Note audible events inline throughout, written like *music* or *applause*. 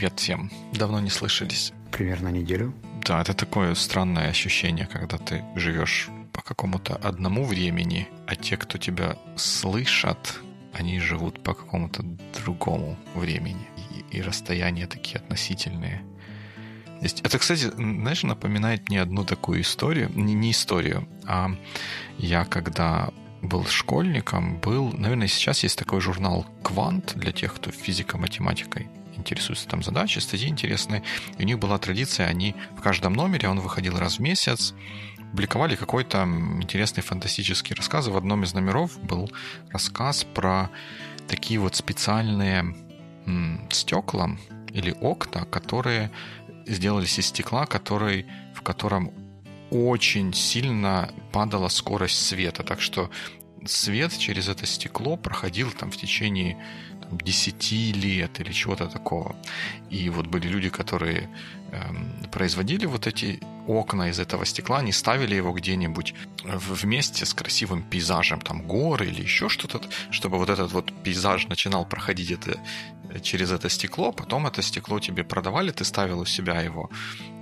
Привет всем. Давно не слышались. Примерно неделю. Да, это такое странное ощущение, когда ты живешь по какому-то одному времени, а те, кто тебя слышат, они живут по какому-то другому времени. И, и расстояния такие относительные. Это, кстати, знаешь, напоминает мне одну такую историю. Не, не историю, а я когда был школьником, был, наверное, сейчас есть такой журнал «Квант» для тех, кто физико-математикой интересуется там задачи, статьи интересные. И у них была традиция, они в каждом номере, он выходил раз в месяц, публиковали какой-то интересный фантастический рассказ. В одном из номеров был рассказ про такие вот специальные стекла или окна, которые сделались из стекла, который, в котором очень сильно падала скорость света. Так что свет через это стекло проходил там в течение 10 лет или чего-то такого. И вот были люди, которые эм, производили вот эти окна из этого стекла, они ставили его где-нибудь вместе с красивым пейзажем, там горы или еще что-то, чтобы вот этот вот пейзаж начинал проходить это, через это стекло, потом это стекло тебе продавали, ты ставил у себя его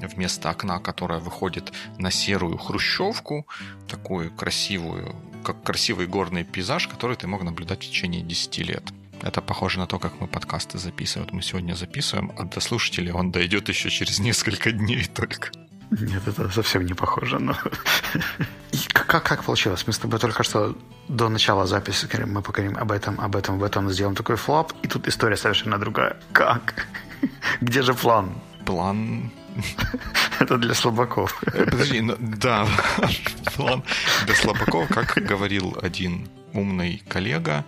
вместо окна, которое выходит на серую хрущевку, такую красивую, как красивый горный пейзаж, который ты мог наблюдать в течение 10 лет. Это похоже на то, как мы подкасты записываем. Мы сегодня записываем, а до слушателей он дойдет еще через несколько дней только. Нет, это совсем не похоже, но... *laughs* И как, как получилось? Мы с тобой только что до начала записи мы поговорим об этом, об этом, об этом, сделаем такой флап, и тут история совершенно другая. Как? *laughs* Где же план? План... *laughs* Это для слабаков. Э, подожди, ну, да, план для слабаков, как говорил один умный коллега,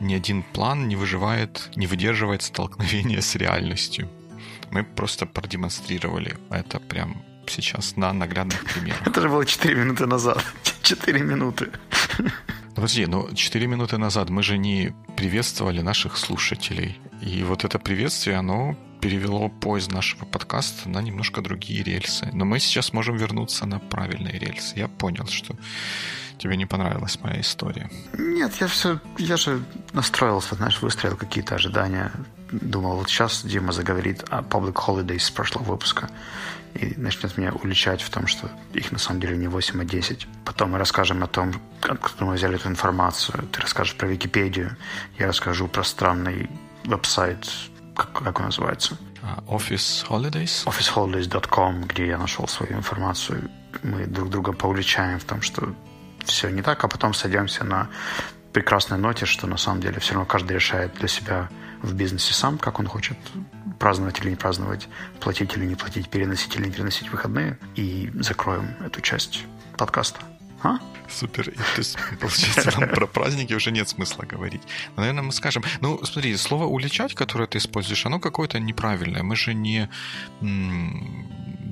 ни один план не выживает, не выдерживает столкновения с реальностью. Мы просто продемонстрировали это прям сейчас на наглядных примерах. Это же было 4 минуты назад. *laughs* 4 минуты. Подожди, ну 4 минуты назад мы же не приветствовали наших слушателей. И вот это приветствие, оно перевело поезд нашего подкаста на немножко другие рельсы. Но мы сейчас можем вернуться на правильные рельсы. Я понял, что тебе не понравилась моя история. Нет, я все, я же настроился, знаешь, выстроил какие-то ожидания. Думал, вот сейчас Дима заговорит о Public Holidays с прошлого выпуска и начнет меня уличать в том, что их на самом деле не 8, а 10. Потом мы расскажем о том, откуда мы взяли эту информацию. Ты расскажешь про Википедию, я расскажу про странный веб-сайт, как, как он называется? А, Office Holidays? officeholidays.com, где я нашел свою информацию. Мы друг друга поуличаем в том, что все не так, а потом сойдемся на прекрасной ноте, что на самом деле все равно каждый решает для себя в бизнесе сам, как он хочет праздновать или не праздновать, платить или не платить, переносить или не переносить выходные. И закроем эту часть подкаста. А? Супер. И, то есть, получается, нам про праздники уже нет смысла говорить. Но, наверное, мы скажем... Ну, смотри, слово «уличать», которое ты используешь, оно какое-то неправильное. Мы же не...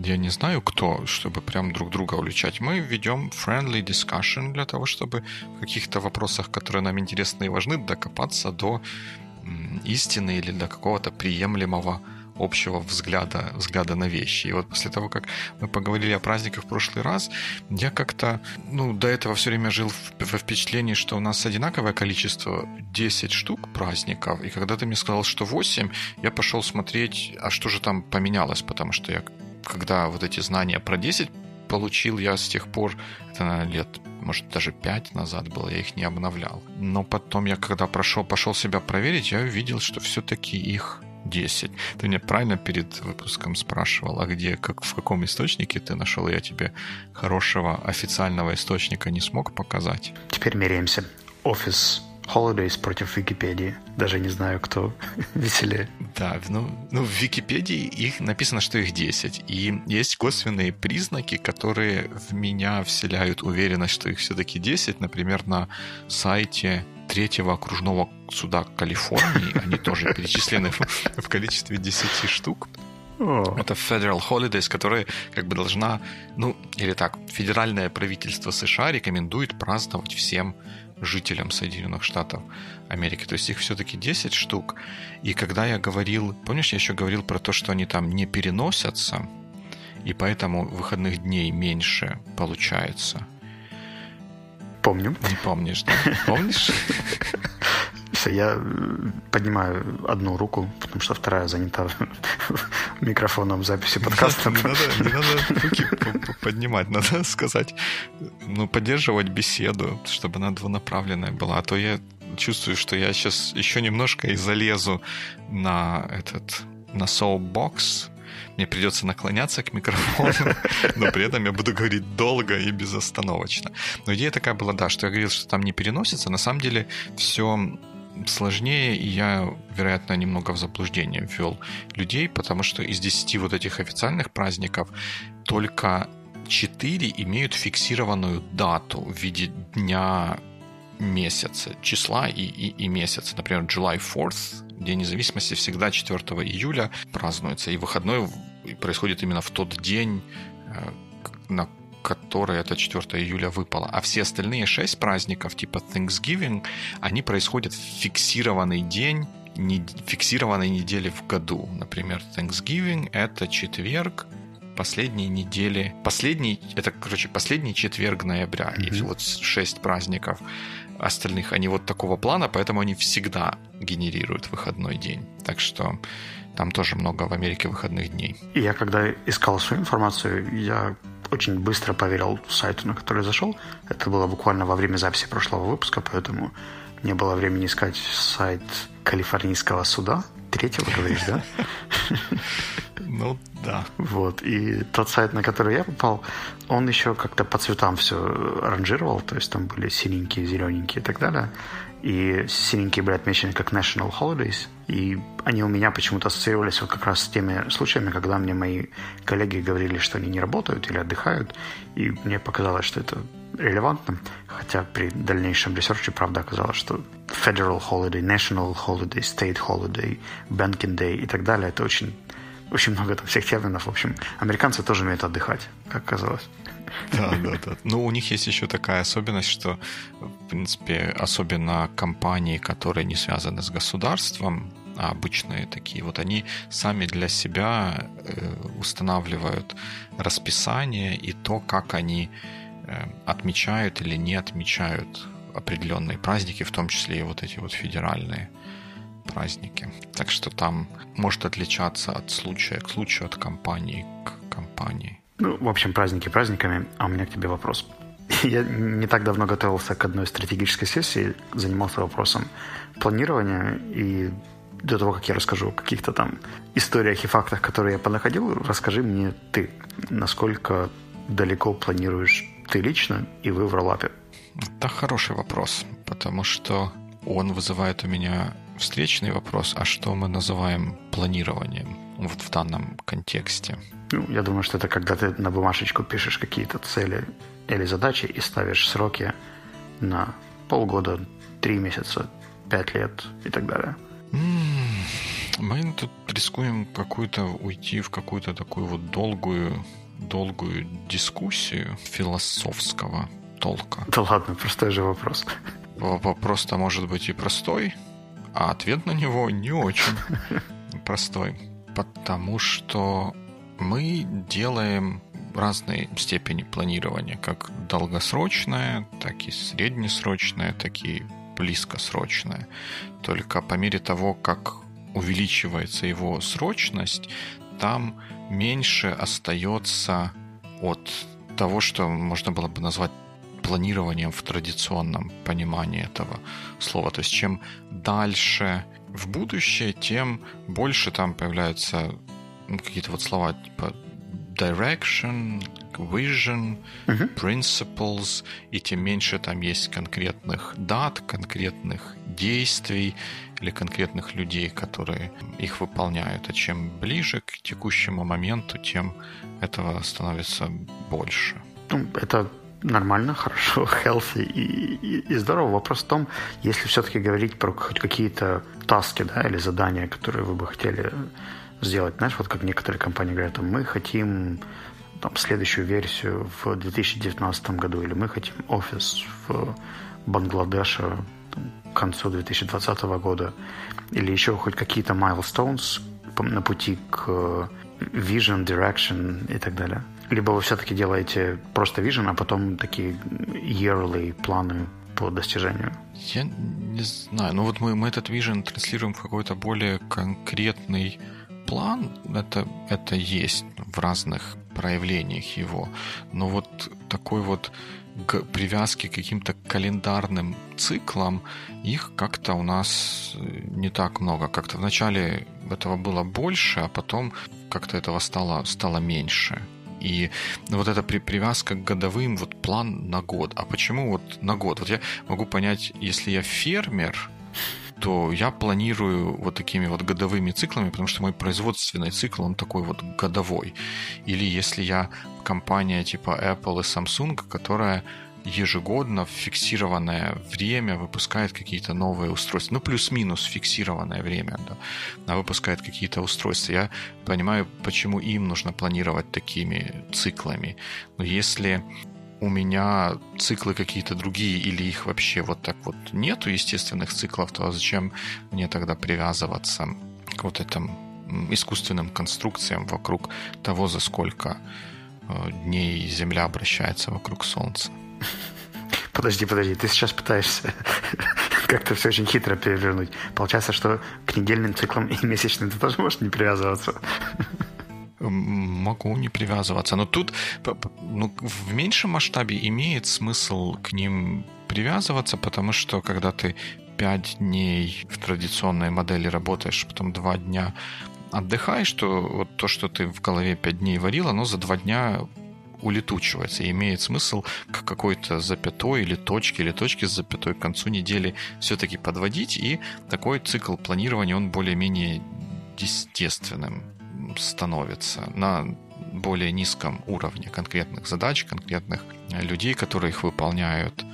Я не знаю, кто, чтобы прям друг друга уличать. Мы ведем friendly discussion для того, чтобы в каких-то вопросах, которые нам интересны и важны, докопаться до истины или до какого-то приемлемого общего взгляда, взгляда на вещи. И вот после того, как мы поговорили о праздниках в прошлый раз, я как-то, ну, до этого все время жил во впечатлении, что у нас одинаковое количество 10 штук праздников, и когда ты мне сказал, что 8, я пошел смотреть, а что же там поменялось, потому что я, когда вот эти знания про 10 получил, я с тех пор, это, наверное, лет может, даже 5 назад было, я их не обновлял. Но потом я, когда прошел, пошел себя проверить, я увидел, что все-таки их 10. Ты меня правильно перед выпуском спрашивал, а где, как, в каком источнике ты нашел? Я тебе хорошего официального источника не смог показать. Теперь меряемся. Офис Holidays против Википедии. Даже не знаю, кто *laughs* веселее. Да, ну, ну в Википедии их написано, что их 10. И есть косвенные признаки, которые в меня вселяют уверенность, что их все-таки 10. Например, на сайте третьего окружного суда Калифорнии, *laughs* они тоже перечислены в количестве 10 штук. Это Federal Holidays, которая как бы должна, ну, или так, федеральное правительство США рекомендует праздновать всем жителям Соединенных Штатов Америки. То есть их все-таки 10 штук. И когда я говорил, помнишь, я еще говорил про то, что они там не переносятся, и поэтому выходных дней меньше получается. Помню. Не помнишь, да? Помнишь? *laughs* Все, я поднимаю одну руку, потому что вторая занята *laughs* микрофоном записи подкаста. Не надо, не надо руки поднимать, надо *laughs* сказать, ну, поддерживать беседу, чтобы она двунаправленная была. А то я чувствую, что я сейчас еще немножко и залезу на этот на soapbox, мне придется наклоняться к микрофону, *laughs* но при этом я буду говорить долго и безостановочно. Но идея такая была, да, что я говорил, что там не переносится. На самом деле все сложнее, и я, вероятно, немного в заблуждение ввел людей, потому что из 10 вот этих официальных праздников только 4 имеют фиксированную дату в виде дня месяца, числа и, и, и месяца. Например, July 4th День независимости всегда 4 июля празднуется, и выходной происходит именно в тот день, э, на который это 4 июля выпало. А все остальные шесть праздников, типа Thanksgiving, они происходят в фиксированный день, не, фиксированной недели в году. Например, Thanksgiving — это четверг, последней недели, последний, это, короче, последний четверг ноября. Mm-hmm. И вот шесть праздников остальных, они вот такого плана, поэтому они всегда генерируют выходной день. Так что там тоже много в Америке выходных дней. И я когда искал свою информацию, я очень быстро поверил сайту, на который зашел. Это было буквально во время записи прошлого выпуска, поэтому не было времени искать сайт Калифорнийского суда. Третьего, говоришь, да? Ну, да. Вот. И тот сайт, на который я попал, он еще как-то по цветам все ранжировал. То есть там были синенькие, зелененькие и так далее. И синенькие были отмечены как National Holidays. И они у меня почему-то ассоциировались вот как раз с теми случаями, когда мне мои коллеги говорили, что они не работают или отдыхают. И мне показалось, что это релевантно. Хотя при дальнейшем research е, правда, оказалось, что Federal Holiday, National Holiday, State Holiday, Banking Day и так далее, это очень очень много там всех терминов. В общем, американцы тоже умеют отдыхать, как оказалось. Да, да, да. Но у них есть еще такая особенность, что, в принципе, особенно компании, которые не связаны с государством, а обычные такие, вот они сами для себя э, устанавливают расписание и то, как они э, отмечают или не отмечают определенные праздники, в том числе и вот эти вот федеральные праздники. Так что там может отличаться от случая к случаю, от компании к компании. Ну, в общем, праздники праздниками, а у меня к тебе вопрос. *laughs* Я не так давно готовился к одной стратегической сессии, занимался вопросом планирования, и до того, как я расскажу о каких-то там историях и фактах, которые я понаходил, расскажи мне ты, насколько далеко планируешь ты лично и вы в роллапе? Это хороший вопрос, потому что он вызывает у меня встречный вопрос, а что мы называем планированием вот в данном контексте? Ну, я думаю, что это когда ты на бумажечку пишешь какие-то цели или задачи и ставишь сроки на полгода, три месяца, пять лет и так далее. Мы тут рискуем какую-то уйти в какую-то такую вот долгую, долгую дискуссию философского толка. Да ладно, простой же вопрос. Вопрос-то может быть и простой, а ответ на него не очень *laughs* простой. Потому что мы делаем разные степени планирования, как долгосрочное, так и среднесрочное, так и близкосрочное. Только по мере того, как увеличивается его срочность, там меньше остается от того, что можно было бы назвать планированием в традиционном понимании этого слова. То есть чем дальше в будущее, тем больше там появляются ну, какие-то вот слова типа direction, vision, uh-huh. principles, и тем меньше там есть конкретных дат, конкретных действий или конкретных людей, которые их выполняют. А чем ближе к текущему моменту, тем этого становится больше. Ну, это нормально, хорошо, *laughs* healthy и, и, и здорово. Вопрос в том, если все-таки говорить про хоть какие-то таски, да, или задания, которые вы бы хотели сделать, знаешь, вот как некоторые компании говорят, мы хотим там, следующую версию в 2019 году, или мы хотим офис в Бангладеше там, к концу 2020 года, или еще хоть какие-то milestones на пути к vision, direction и так далее. Либо вы все-таки делаете просто vision, а потом такие yearly планы по достижению? Я не знаю. Ну вот мы, мы этот вижен транслируем в какой-то более конкретный план. Это, это есть в разных проявлениях его. Но вот такой вот привязки к каким-то календарным циклам, их как-то у нас э, не так много. Как-то вначале этого было больше, а потом как-то этого стало, стало меньше. И вот эта при, привязка к годовым, вот план на год. А почему вот на год? Вот я могу понять, если я фермер, то я планирую вот такими вот годовыми циклами, потому что мой производственный цикл, он такой вот годовой. Или если я компания типа Apple и Samsung, которая ежегодно в фиксированное время выпускает какие-то новые устройства. Ну, плюс-минус фиксированное время, да. Она выпускает какие-то устройства. Я понимаю, почему им нужно планировать такими циклами. Но если у меня циклы какие-то другие или их вообще вот так вот нету естественных циклов, то зачем мне тогда привязываться к вот этим искусственным конструкциям вокруг того, за сколько э, дней Земля обращается вокруг Солнца? Подожди, подожди, ты сейчас пытаешься *laughs* как-то все очень хитро перевернуть. Получается, что к недельным циклам и месячным ты тоже можешь не привязываться. Могу не привязываться. Но тут ну, в меньшем масштабе имеет смысл к ним привязываться, потому что когда ты пять дней в традиционной модели работаешь, потом два дня отдыхаешь, то вот то, что ты в голове пять дней варил, оно за два дня улетучивается и имеет смысл к какой-то запятой или точке, или точке с запятой к концу недели все-таки подводить, и такой цикл планирования, он более-менее естественным становится на более низком уровне конкретных задач, конкретных людей, которые их выполняют,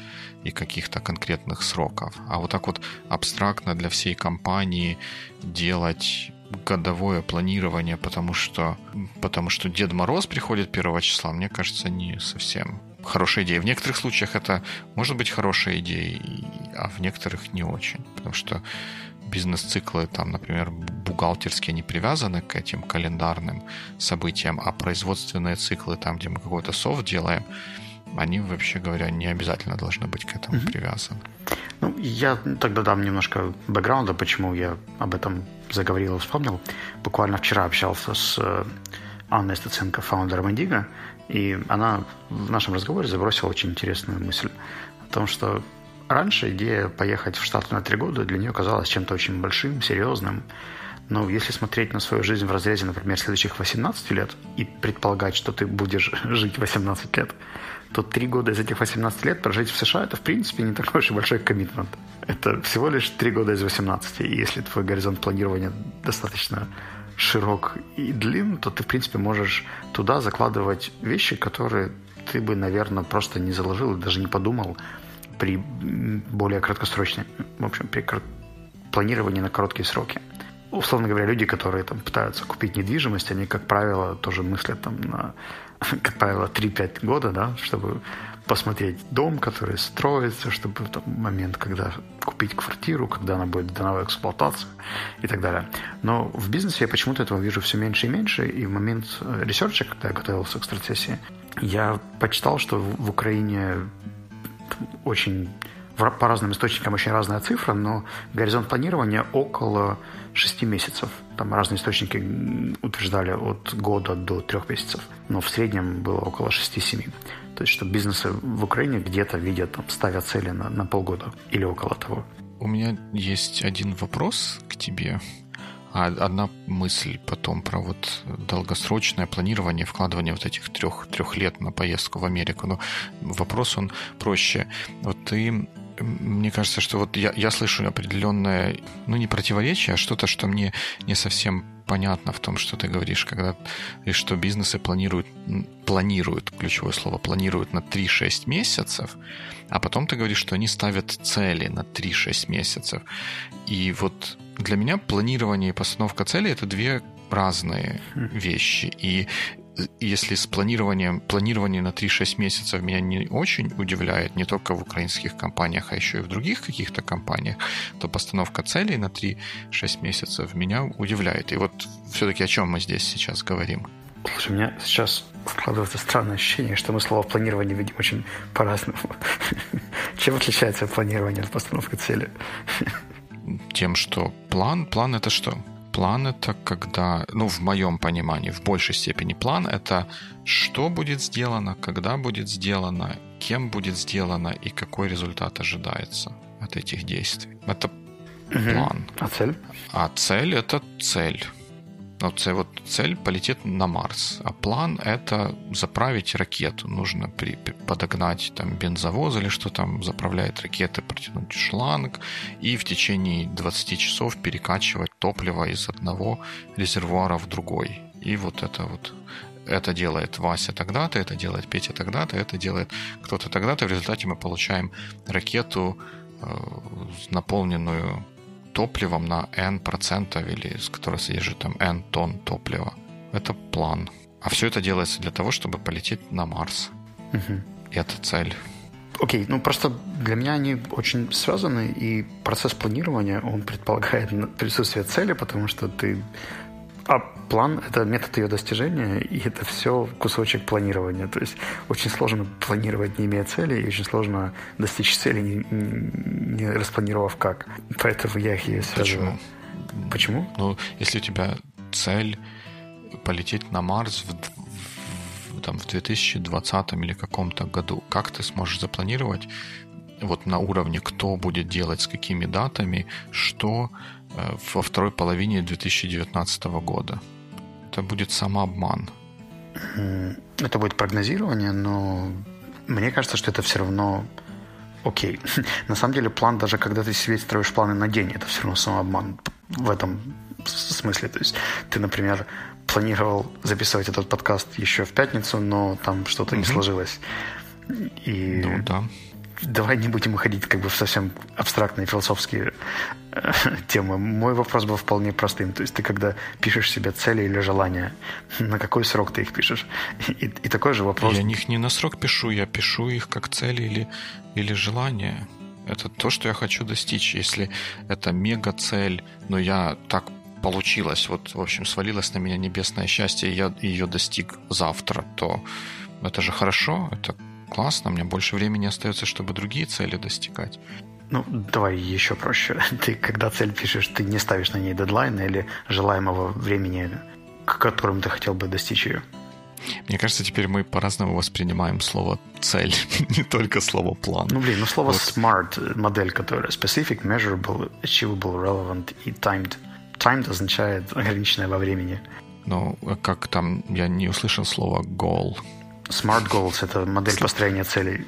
и каких-то конкретных сроков. А вот так вот абстрактно для всей компании делать годовое планирование, потому что, потому что Дед Мороз приходит 1 числа, мне кажется, не совсем хорошая идея. В некоторых случаях это может быть хорошая идея, а в некоторых не очень. Потому что бизнес-циклы, там, например, бухгалтерские, не привязаны к этим календарным событиям, а производственные циклы, там, где мы какой-то софт делаем, они, вообще говоря, не обязательно должны быть к этому mm-hmm. привязаны. Ну, я тогда дам немножко бэкграунда, почему я об этом заговорил и вспомнил. Буквально вчера общался с э, Анной Стаценко, фаундером Индиго, и она в нашем разговоре забросила очень интересную мысль о том, что раньше идея поехать в Штаты на три года для нее казалась чем-то очень большим, серьезным. Но если смотреть на свою жизнь в разрезе, например, следующих 18 лет и предполагать, что ты будешь *laughs* жить 18 лет, то три года из этих 18 лет прожить в США – это, в принципе, не такой уж и большой коммитмент. Это всего лишь три года из 18. И если твой горизонт планирования достаточно широк и длин, то ты, в принципе, можешь туда закладывать вещи, которые ты бы, наверное, просто не заложил и даже не подумал при более краткосрочной, в общем, при планировании на короткие сроки. Условно говоря, люди, которые там пытаются купить недвижимость, они, как правило, тоже мыслят там на *laughs* как правило, 3-5 года, да, чтобы посмотреть дом, который строится, чтобы тот момент, когда купить квартиру, когда она будет сдана в эксплуатацию и так далее. Но в бизнесе я почему-то этого вижу все меньше и меньше, и в момент э, research а, когда я готовился к стратсессии, я почитал, что в Украине очень по разным источникам очень разная цифра, но горизонт планирования около 6 месяцев. Там разные источники утверждали от года до трех месяцев. Но в среднем было около 6-7. То есть, что бизнесы в Украине где-то видят, там, ставят цели на, на полгода или около того. У меня есть один вопрос к тебе. А одна мысль потом про вот долгосрочное планирование, вкладывание вот этих трех, трех лет на поездку в Америку. Но вопрос он проще. Вот ты мне кажется, что вот я, я слышу определенное, ну не противоречие, а что-то, что мне не совсем понятно в том, что ты говоришь, когда и что бизнесы планируют, планируют, ключевое слово, планируют на 3-6 месяцев, а потом ты говоришь, что они ставят цели на 3-6 месяцев. И вот для меня планирование и постановка целей это две разные хм. вещи. И если с планированием, планирование на 3-6 месяцев меня не очень удивляет, не только в украинских компаниях, а еще и в других каких-то компаниях, то постановка целей на 3-6 месяцев меня удивляет. И вот все-таки о чем мы здесь сейчас говорим? Слушай, у меня сейчас складывается странное ощущение, что мы слово планирование видим очень по-разному. *laughs* Чем отличается планирование от постановки цели? Тем, что план, план это что? План это когда, ну, в моем понимании, в большей степени план это что будет сделано, когда будет сделано, кем будет сделано и какой результат ожидается от этих действий. Это план. А цель? А цель это цель. Ну, це вот цель полететь на Марс. А план — это заправить ракету. Нужно при, подогнать там бензовоз или что там заправляет ракеты, протянуть шланг и в течение 20 часов перекачивать топливо из одного резервуара в другой. И вот это вот это делает Вася тогда-то, это делает Петя тогда-то, это делает кто-то тогда-то. В результате мы получаем ракету, э, наполненную топливом на N процентов или которое содержит там N тонн топлива. Это план. А все это делается для того, чтобы полететь на Марс. Угу. И это цель. Окей, ну просто для меня они очень связаны, и процесс планирования, он предполагает присутствие цели, потому что ты а план — это метод ее достижения, и это все кусочек планирования. То есть очень сложно планировать, не имея цели, и очень сложно достичь цели, не, не распланировав как. Поэтому я их и связываю. Почему? Почему? Ну, если у тебя цель полететь на Марс в, там, в 2020 или каком-то году, как ты сможешь запланировать вот на уровне, кто будет делать с какими датами, что во второй половине 2019 года. Это будет самообман. Это будет прогнозирование, но мне кажется, что это все равно окей. *laughs* На самом деле план, даже когда ты себе строишь планы на день, это все равно самообман в этом смысле. То есть ты, например, планировал записывать этот подкаст еще в пятницу, но там что-то mm-hmm. не сложилось. И ну, да давай не будем уходить как бы в совсем абстрактные философские э, *laughs* темы. Мой вопрос был вполне простым. То есть ты когда пишешь себе цели или желания, на какой срок ты их пишешь? И, и такой же вопрос... Я них не на срок пишу, я пишу их как цели или, или желания. Это то, что я хочу достичь. Если это мега-цель, но я так получилось, вот, в общем, свалилось на меня небесное счастье, и я ее достиг завтра, то это же хорошо, это классно, мне больше времени остается, чтобы другие цели достигать. Ну, давай еще проще. *laughs* Ты, когда цель пишешь, ты не ставишь на ней дедлайн или желаемого времени, к которому ты хотел бы достичь ее? Мне кажется, теперь мы по-разному воспринимаем слово «цель», *laughs* не только слово «план». Ну, блин, ну слово вот. SMART, модель, которая specific, measurable, achievable, relevant и timed. Timed означает ограниченное во времени. Ну, как там, я не услышал слово «goal». Smart Goals – это модель построения целей.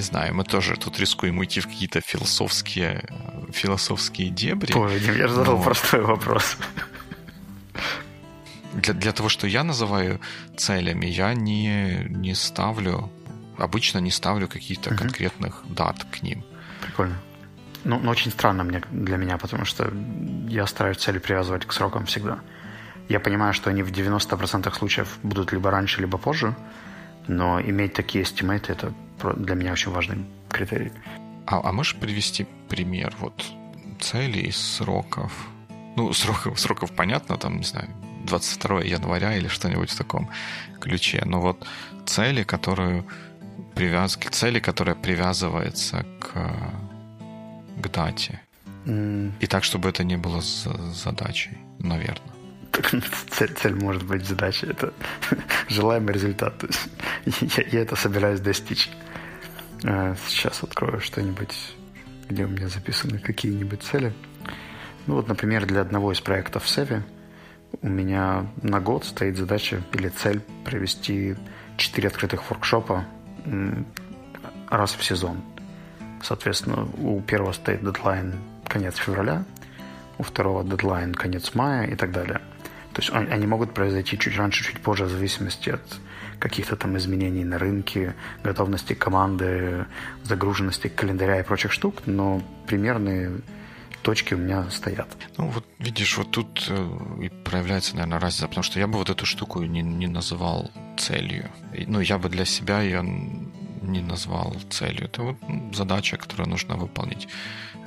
Не знаю, мы тоже тут рискуем уйти в какие-то философские, философские дебри. Ой, я же задал но... простой вопрос. Для, для того, что я называю целями, я не, не ставлю, обычно не ставлю каких-то uh-huh. конкретных дат к ним. Прикольно. Ну, но очень странно мне, для меня, потому что я стараюсь цели привязывать к срокам всегда. Я понимаю, что они в 90% случаев будут либо раньше, либо позже, но иметь такие эстимейты – это для меня очень важный критерий. А, а можешь привести пример вот целей и сроков? Ну, *laughs* сроков, сроков понятно, там, не знаю, 22 января или что-нибудь в таком ключе. Но вот цели, которую привяз... цели, которая привязывается к, к дате. Mm. И так, чтобы это не было задачей, наверное. *laughs* цель, цель может быть задача. Это *laughs* желаемый результат. То есть я, я это собираюсь достичь. А, сейчас открою что-нибудь, где у меня записаны какие-нибудь цели. Ну вот, например, для одного из проектов в Севе у меня на год стоит задача или цель провести 4 открытых воркшопа раз в сезон. Соответственно, у первого стоит дедлайн конец февраля, у второго дедлайн конец мая и так далее. То есть они могут произойти чуть раньше, чуть позже, в зависимости от каких-то там изменений на рынке, готовности команды, загруженности календаря и прочих штук, но примерные точки у меня стоят. Ну вот видишь, вот тут э, и проявляется, наверное, разница, потому что я бы вот эту штуку не, не называл целью. Ну, я бы для себя ее не назвал целью. Это вот задача, которую нужно выполнить.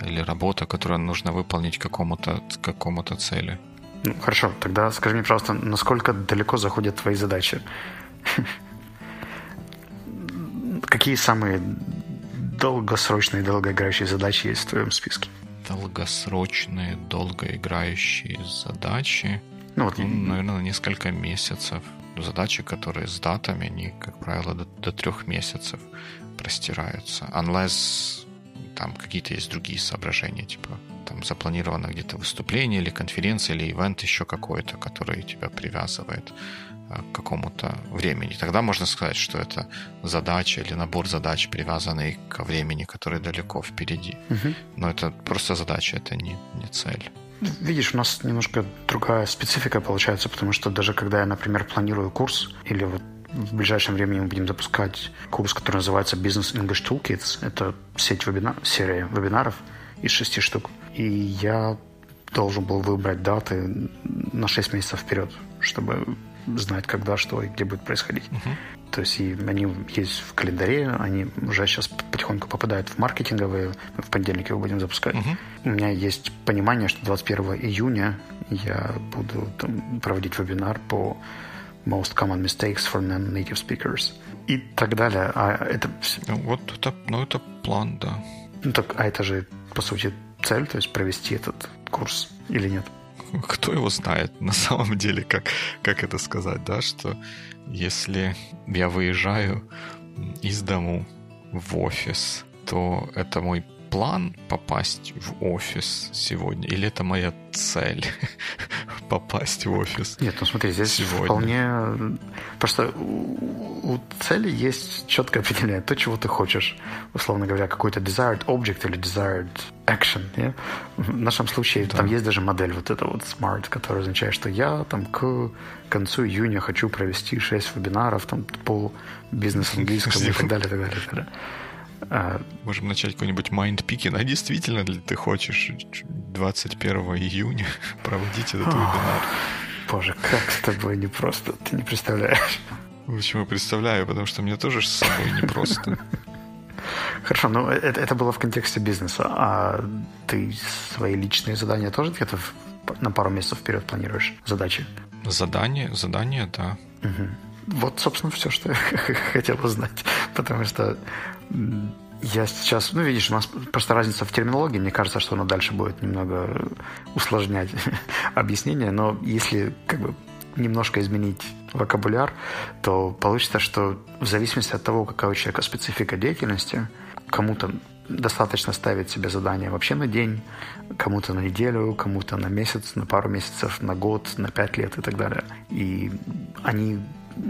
Или работа, которую нужно выполнить какому-то какому цели. Ну, хорошо, тогда скажи мне, пожалуйста, насколько далеко заходят твои задачи? Какие самые долгосрочные, долгоиграющие задачи есть в твоем списке? Долгосрочные, долгоиграющие задачи. Ну, вот, ну, наверное, на несколько месяцев. Задачи, которые с датами, они, как правило, до, до трех месяцев простираются. Unless там какие-то есть другие соображения, типа там запланировано где-то выступление или конференция или ивент еще какой-то, который тебя привязывает э, к какому-то времени. Тогда можно сказать, что это задача или набор задач, привязанный к времени, который далеко впереди. Угу. Но это просто задача, это не, не цель. Видишь, у нас немножко другая специфика получается, потому что даже когда я, например, планирую курс, или вот в ближайшем времени мы будем запускать курс, который называется Business English Toolkits. Это сеть вебина... серия вебинаров из шести штук. И я должен был выбрать даты на 6 месяцев вперед, чтобы знать, когда, что и где будет происходить. Uh-huh. То есть и они есть в календаре, они уже сейчас потихоньку попадают в маркетинговые. В понедельник его будем запускать. Uh-huh. У меня есть понимание, что 21 июня я буду там, проводить вебинар по most common mistakes for non-native speakers и так далее. А это... Ну, вот это, ну, это план, да. Ну, так, а это же, по сути, цель, то есть провести этот курс или нет? *laughs* Кто его знает *laughs* на самом деле, как, как это сказать, да, что если я выезжаю из дому в офис, то это мой план попасть в офис сегодня? Или это моя цель *laughs* попасть в офис? Нет, ну смотри, здесь сегодня? вполне... Просто у, у цели есть четкое определение. То, чего ты хочешь. Условно говоря, какой-то desired object или desired action. Yeah? В нашем случае да. там есть даже модель вот эта вот smart, которая означает, что я там к концу июня хочу провести 6 вебинаров там по бизнес-английскому и так *laughs* далее, и так далее, и так далее. А, Можем начать какой-нибудь mind picking. А действительно ли ты хочешь 21 июня *laughs* проводить этот вебинар? Боже, как с тобой непросто, ты не представляешь. Почему представляю? Потому что мне тоже с собой непросто. *laughs* Хорошо, но это, это было в контексте бизнеса. А ты свои личные задания тоже где-то на пару месяцев вперед планируешь? Задачи? Задание, задание, да. Угу. Вот, собственно, все, что *laughs* я хотел узнать. Потому что я сейчас, ну, видишь, у нас просто разница в терминологии. Мне кажется, что она дальше будет немного усложнять *laughs* объяснение. Но если как бы немножко изменить вокабуляр, то получится, что в зависимости от того, какая у человека специфика деятельности, кому-то достаточно ставить себе задание вообще на день, кому-то на неделю, кому-то на месяц, на пару месяцев, на год, на пять лет и так далее. И они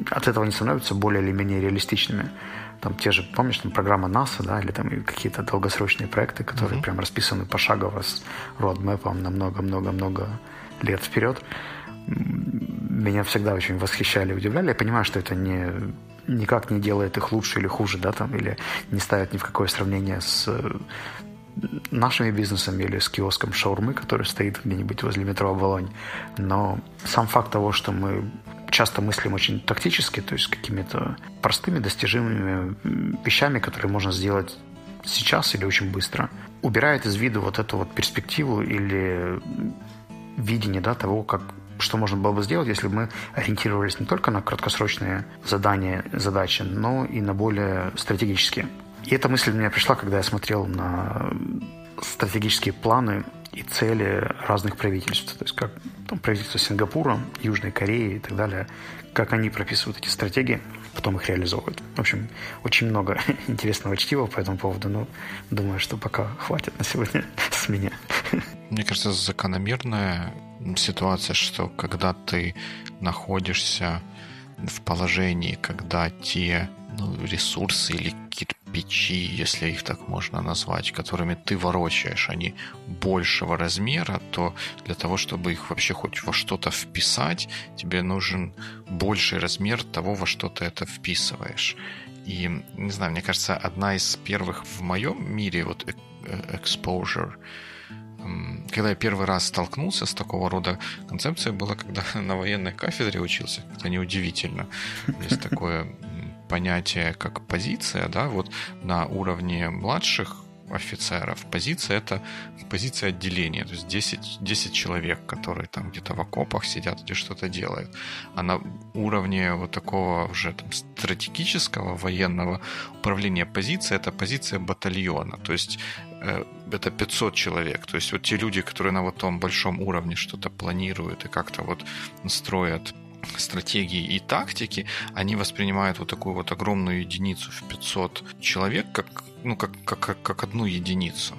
от этого не становятся более или менее реалистичными там те же, помнишь, там программа НАСА, да, или там какие-то долгосрочные проекты, которые mm-hmm. прям расписаны пошагово с родмэпом на много-много-много лет вперед. Меня всегда очень восхищали, удивляли. Я понимаю, что это не никак не делает их лучше или хуже, да, там, или не ставит ни в какое сравнение с нашими бизнесами или с киоском шаурмы, который стоит где-нибудь возле метро Оболонь. Но сам факт того, что мы часто мыслим очень тактически, то есть какими-то простыми достижимыми вещами, которые можно сделать сейчас или очень быстро, убирает из виду вот эту вот перспективу или видение да, того, как что можно было бы сделать, если бы мы ориентировались не только на краткосрочные задания, задачи, но и на более стратегические. И эта мысль у меня пришла, когда я смотрел на стратегические планы и цели разных правительств. То есть как там, правительство Сингапура, Южной Кореи и так далее, как они прописывают эти стратегии, потом их реализовывают. В общем, очень много *laughs* интересного чтива по этому поводу, но думаю, что пока хватит на сегодня *laughs* с меня. Мне кажется, закономерная ситуация, что когда ты находишься в положении, когда те ну, ресурсы или кирпичи, если их так можно назвать, которыми ты ворочаешь, они большего размера, то для того, чтобы их вообще хоть во что-то вписать, тебе нужен больший размер того, во что ты это вписываешь. И, не знаю, мне кажется, одна из первых в моем мире вот э, э, exposure, когда я первый раз столкнулся с такого рода концепцией, было, когда *laughs* на военной кафедре учился. Это неудивительно. Есть такое понятие как позиция, да, вот на уровне младших офицеров. Позиция — это позиция отделения, то есть 10, 10 человек, которые там где-то в окопах сидят, где что-то делают. А на уровне вот такого уже там, стратегического военного управления позицией это позиция батальона, то есть э, это 500 человек. То есть вот те люди, которые на вот том большом уровне что-то планируют и как-то вот строят стратегии и тактики, они воспринимают вот такую вот огромную единицу в 500 человек как, ну, как, как, как одну единицу.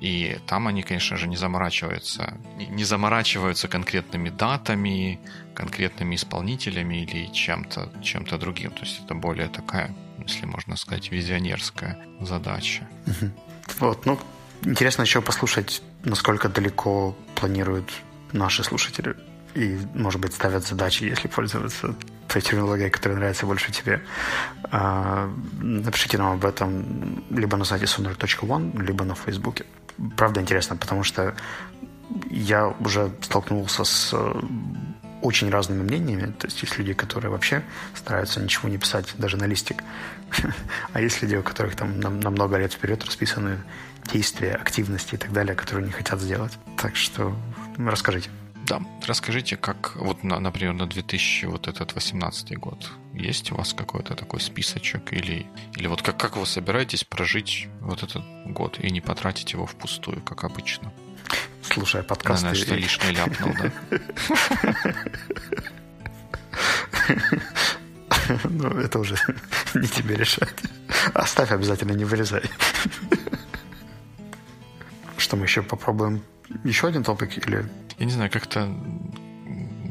И там они, конечно же, не заморачиваются, не заморачиваются конкретными датами, конкретными исполнителями или чем-то чем другим. То есть это более такая, если можно сказать, визионерская задача. Вот, ну, интересно еще послушать, насколько далеко планируют наши слушатели и, может быть, ставят задачи, если пользоваться той терминологией, которая нравится больше тебе. А, напишите нам об этом либо на сайте sonar.one, либо на Фейсбуке. Правда интересно, потому что я уже столкнулся с э, очень разными мнениями. То есть есть люди, которые вообще стараются ничего не писать, даже на листик. *laughs* А есть люди, у которых там на, на много лет вперед расписаны действия, активности и так далее, которые не хотят сделать. Так что расскажите. Да, расскажите, как, вот, на, например, на 2000, вот этот 18 год, есть у вас какой-то такой списочек или, или вот как, как вы собираетесь прожить вот этот год и не потратить его впустую, как обычно? Слушая подкасты... Наверное, что лишнее ляпнул, да? Ну, это уже не тебе решать. Оставь обязательно, не вырезай. Что мы еще попробуем? Еще один топик или я не знаю, как-то,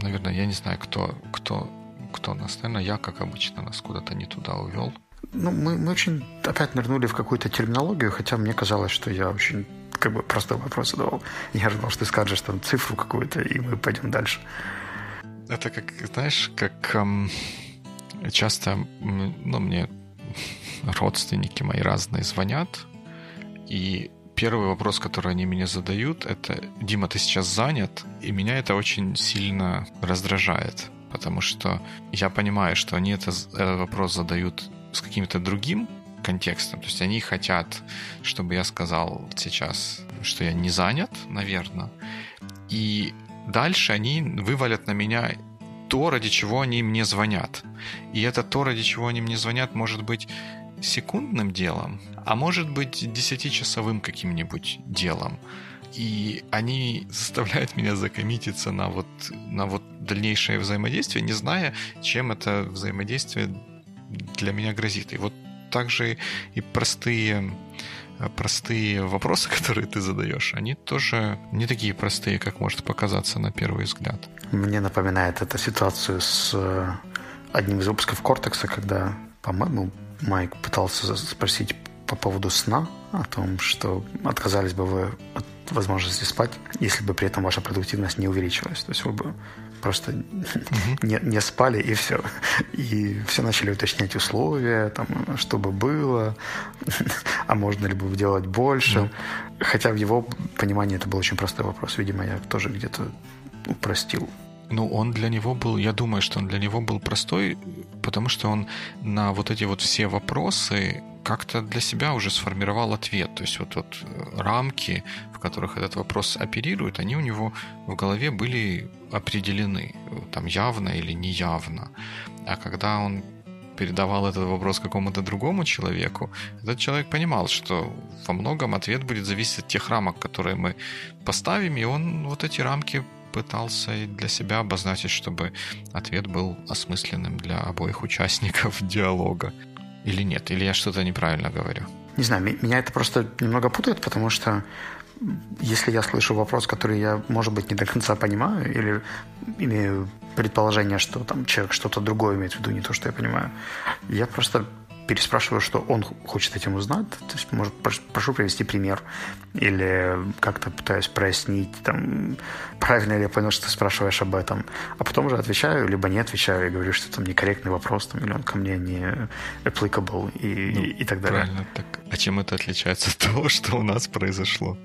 наверное, я не знаю, кто, кто, кто нас. Наверное, я, как обычно, нас куда-то не туда увел. Ну, мы, мы очень опять нырнули в какую-то терминологию, хотя мне казалось, что я очень как бы простой вопрос задавал. Я ожидал, что ты скажешь там цифру какую-то, и мы пойдем дальше. Это как, знаешь, как эм, часто, ну, мне *laughs* родственники мои разные звонят, и первый вопрос, который они мне задают, это «Дима, ты сейчас занят?» И меня это очень сильно раздражает, потому что я понимаю, что они это, этот вопрос задают с каким-то другим контекстом. То есть они хотят, чтобы я сказал сейчас, что я не занят, наверное. И дальше они вывалят на меня то, ради чего они мне звонят. И это то, ради чего они мне звонят, может быть секундным делом, а может быть десятичасовым каким-нибудь делом. И они заставляют меня закоммититься на вот, на вот дальнейшее взаимодействие, не зная, чем это взаимодействие для меня грозит. И вот также и простые простые вопросы, *laughs* которые ты задаешь, они тоже не такие простые, как может показаться на первый взгляд. Мне напоминает эта ситуацию с э, одним из выпусков Кортекса, когда, по-моему, Майк пытался спросить по поводу сна, о том, что отказались бы вы от возможности спать, если бы при этом ваша продуктивность не увеличилась. То есть вы бы просто не, не спали и все. И все начали уточнять условия, там, что бы было, *laughs* а можно ли бы делать больше. Хотя в его понимании это был очень простой вопрос. Видимо, я тоже где-то упростил ну, он для него был, я думаю, что он для него был простой, потому что он на вот эти вот все вопросы как-то для себя уже сформировал ответ. То есть вот, вот э, рамки, в которых этот вопрос оперирует, они у него в голове были определены, там явно или неявно. А когда он передавал этот вопрос какому-то другому человеку, этот человек понимал, что во многом ответ будет зависеть от тех рамок, которые мы поставим, и он вот эти рамки пытался для себя обозначить, чтобы ответ был осмысленным для обоих участников *laughs* диалога. Или нет? Или я что-то неправильно говорю? Не знаю, меня это просто немного путает, потому что если я слышу вопрос, который я, может быть, не до конца понимаю, или имею предположение, что там человек что-то другое имеет в виду, не то, что я понимаю, я просто переспрашиваю, что он хочет этим узнать. То есть, может, прошу привести пример. Или как-то пытаюсь прояснить, там, правильно ли я понял, что ты спрашиваешь об этом. А потом уже отвечаю, либо не отвечаю, и говорю, что там некорректный вопрос, там, или он ко мне не applicable, и, ну, и, и так далее. Правильно. Так. А чем это отличается от *laughs* того, что у нас произошло?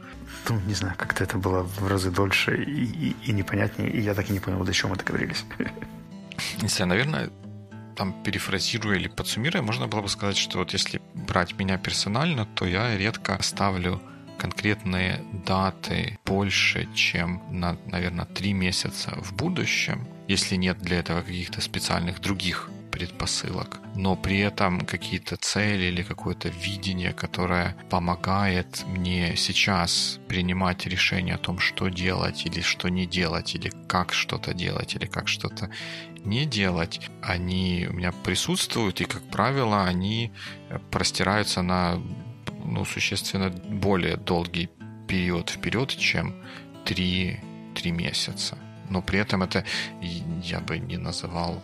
Ну, не знаю, как-то это было в разы дольше и, и, и непонятнее, и я так и не понял, о чем мы договорились. Не знаю, наверное, там перефразируя или подсуммируя, можно было бы сказать, что вот если брать меня персонально, то я редко ставлю конкретные даты больше, чем на, наверное, три месяца в будущем, если нет для этого каких-то специальных других предпосылок, но при этом какие-то цели или какое-то видение, которое помогает мне сейчас принимать решение о том, что делать или что не делать, или как что-то делать, или как что-то не делать, они у меня присутствуют, и, как правило, они простираются на ну, существенно более долгий период вперед, чем 3, 3 месяца. Но при этом это я бы не называл,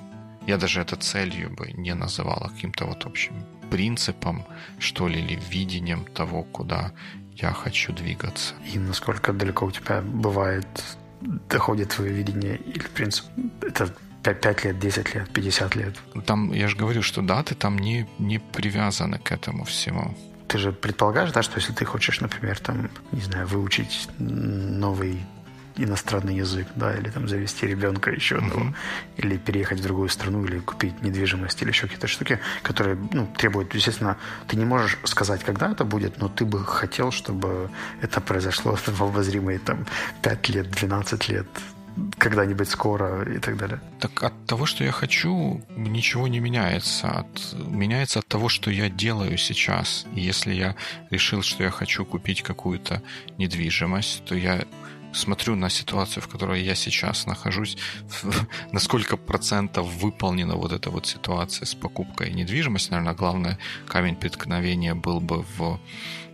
я даже это целью бы не называл а каким-то вот общим принципом, что ли, или видением того, куда я хочу двигаться. И насколько далеко у тебя бывает, доходит твое видение или принцип? Это 5 лет, 10 лет, 50 лет? Там, я же говорю, что даты там не, не привязаны к этому всему ты же предполагаешь, да, что если ты хочешь, например, там, не знаю, выучить новый иностранный язык, да, или там завести ребенка еще одного, uh-huh. или переехать в другую страну, или купить недвижимость, или еще какие-то штуки, которые, ну, требуют, естественно, ты не можешь сказать, когда это будет, но ты бы хотел, чтобы это произошло *laughs* в обозримые там 5 лет, 12 лет, когда-нибудь скоро и так далее. Так от того, что я хочу, ничего не меняется. От, меняется от того, что я делаю сейчас. И если я решил, что я хочу купить какую-то недвижимость, то я смотрю на ситуацию, в которой я сейчас нахожусь, *laughs* на сколько процентов выполнена вот эта вот ситуация с покупкой недвижимости. Наверное, главный камень преткновения был бы в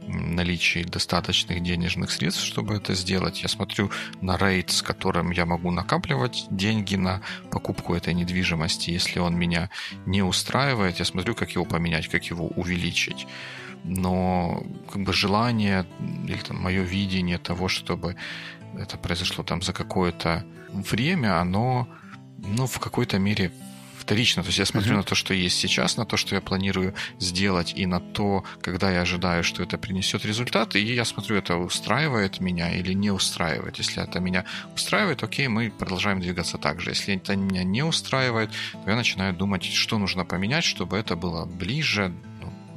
наличии достаточных денежных средств, чтобы это сделать. Я смотрю на рейд, с которым я могу накапливать деньги на покупку этой недвижимости. Если он меня не устраивает, я смотрю, как его поменять, как его увеличить. Но как бы желание или там, мое видение того, чтобы это произошло там за какое-то время, оно ну, в какой-то мере вторично. То есть я смотрю uh-huh. на то, что есть сейчас, на то, что я планирую сделать, и на то, когда я ожидаю, что это принесет результат, и я смотрю, это устраивает меня или не устраивает. Если это меня устраивает, окей, мы продолжаем двигаться так же. Если это меня не устраивает, то я начинаю думать, что нужно поменять, чтобы это было ближе,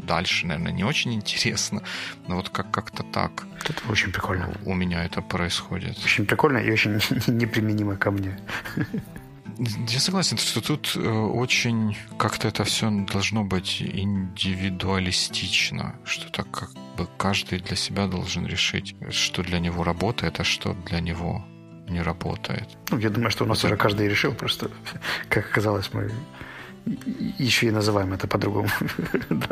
дальше, наверное, не очень интересно, но вот как- как-то так. Это очень прикольно. У меня это происходит. Очень прикольно и очень *laughs* неприменимо ко мне. Я согласен, что тут э, очень как-то это все должно быть индивидуалистично, что так как бы каждый для себя должен решить, что для него работает, а что для него не работает. Ну, я думаю, что у нас это... уже каждый решил, просто, *laughs* как оказалось, мы еще и называем это по-другому. *laughs*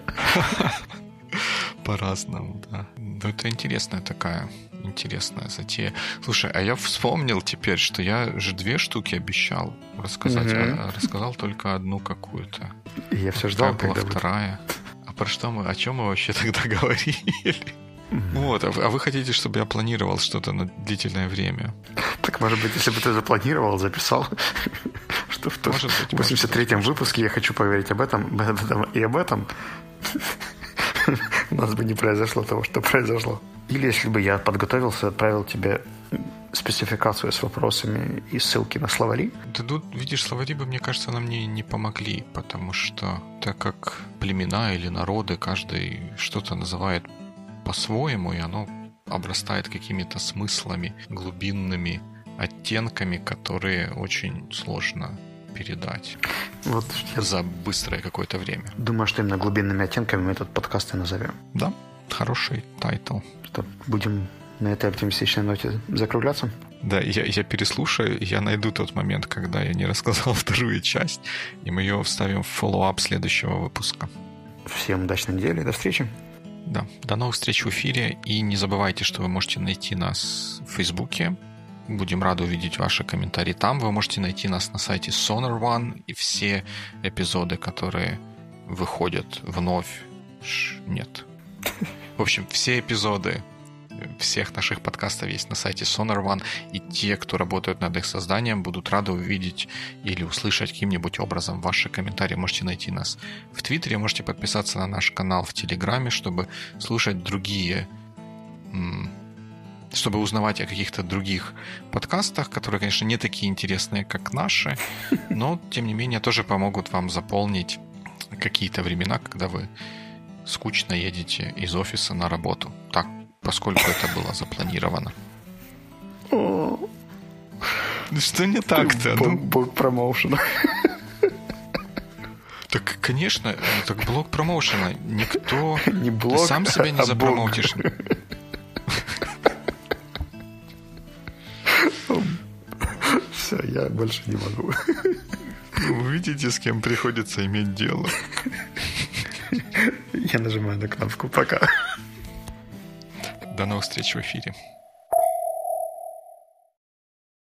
*laughs* По-разному, да. Но это интересная такая интересная затея. Слушай, а я вспомнил теперь, что я же две штуки обещал рассказать, а рассказал только одну какую-то. Я все ждал, Какая была вторая. А про что мы, о чем мы вообще тогда *laughs* говорили? Вот, а вы, а вы хотите, чтобы я планировал что-то на длительное время? Так, может быть, если бы ты запланировал, записал, в 83-м выпуске я хочу поговорить об этом, *laughs* об этом и об этом, у нас бы не произошло того, что произошло. Или если бы я подготовился, отправил тебе спецификацию с вопросами и ссылки на словари. Да тут, видишь, словари бы, мне кажется, нам не, не помогли, потому что так как племена или народы, каждый что-то называет по-своему, и оно обрастает какими-то смыслами, глубинными оттенками, которые очень сложно передать вот я за быстрое какое-то время. Думаю, что именно глубинными оттенками мы этот подкаст и назовем. Да, хороший title. Что, будем на этой оптимистичной ноте закругляться? Да, я, я переслушаю, я найду тот момент, когда я не рассказал *laughs* вторую часть, и мы ее вставим в follow-up следующего выпуска. Всем удачной недели, до встречи. Да, до новых встреч в эфире, и не забывайте, что вы можете найти нас в Фейсбуке, Будем рады увидеть ваши комментарии там. Вы можете найти нас на сайте Sonar One и все эпизоды, которые выходят вновь. Ш, нет. В общем, все эпизоды всех наших подкастов есть на сайте Sonar One, и те, кто работают над их созданием, будут рады увидеть или услышать каким-нибудь образом ваши комментарии. Можете найти нас в Твиттере, можете подписаться на наш канал в Телеграме, чтобы слушать другие чтобы узнавать о каких-то других подкастах, которые, конечно, не такие интересные, как наши, *laughs* но, тем не менее, тоже помогут вам заполнить какие-то времена, когда вы скучно едете из офиса на работу. Так, поскольку это было запланировано. Что не так-то? Бог, ну... промоушена. Так, конечно, так блок промоушена. Никто... Не блок, Ты сам себя не а запромоутишь. *laughs* *laughs* Все, я больше не могу. Вы видите, с кем приходится иметь дело. Я нажимаю на кнопку «Пока». До новых встреч в эфире.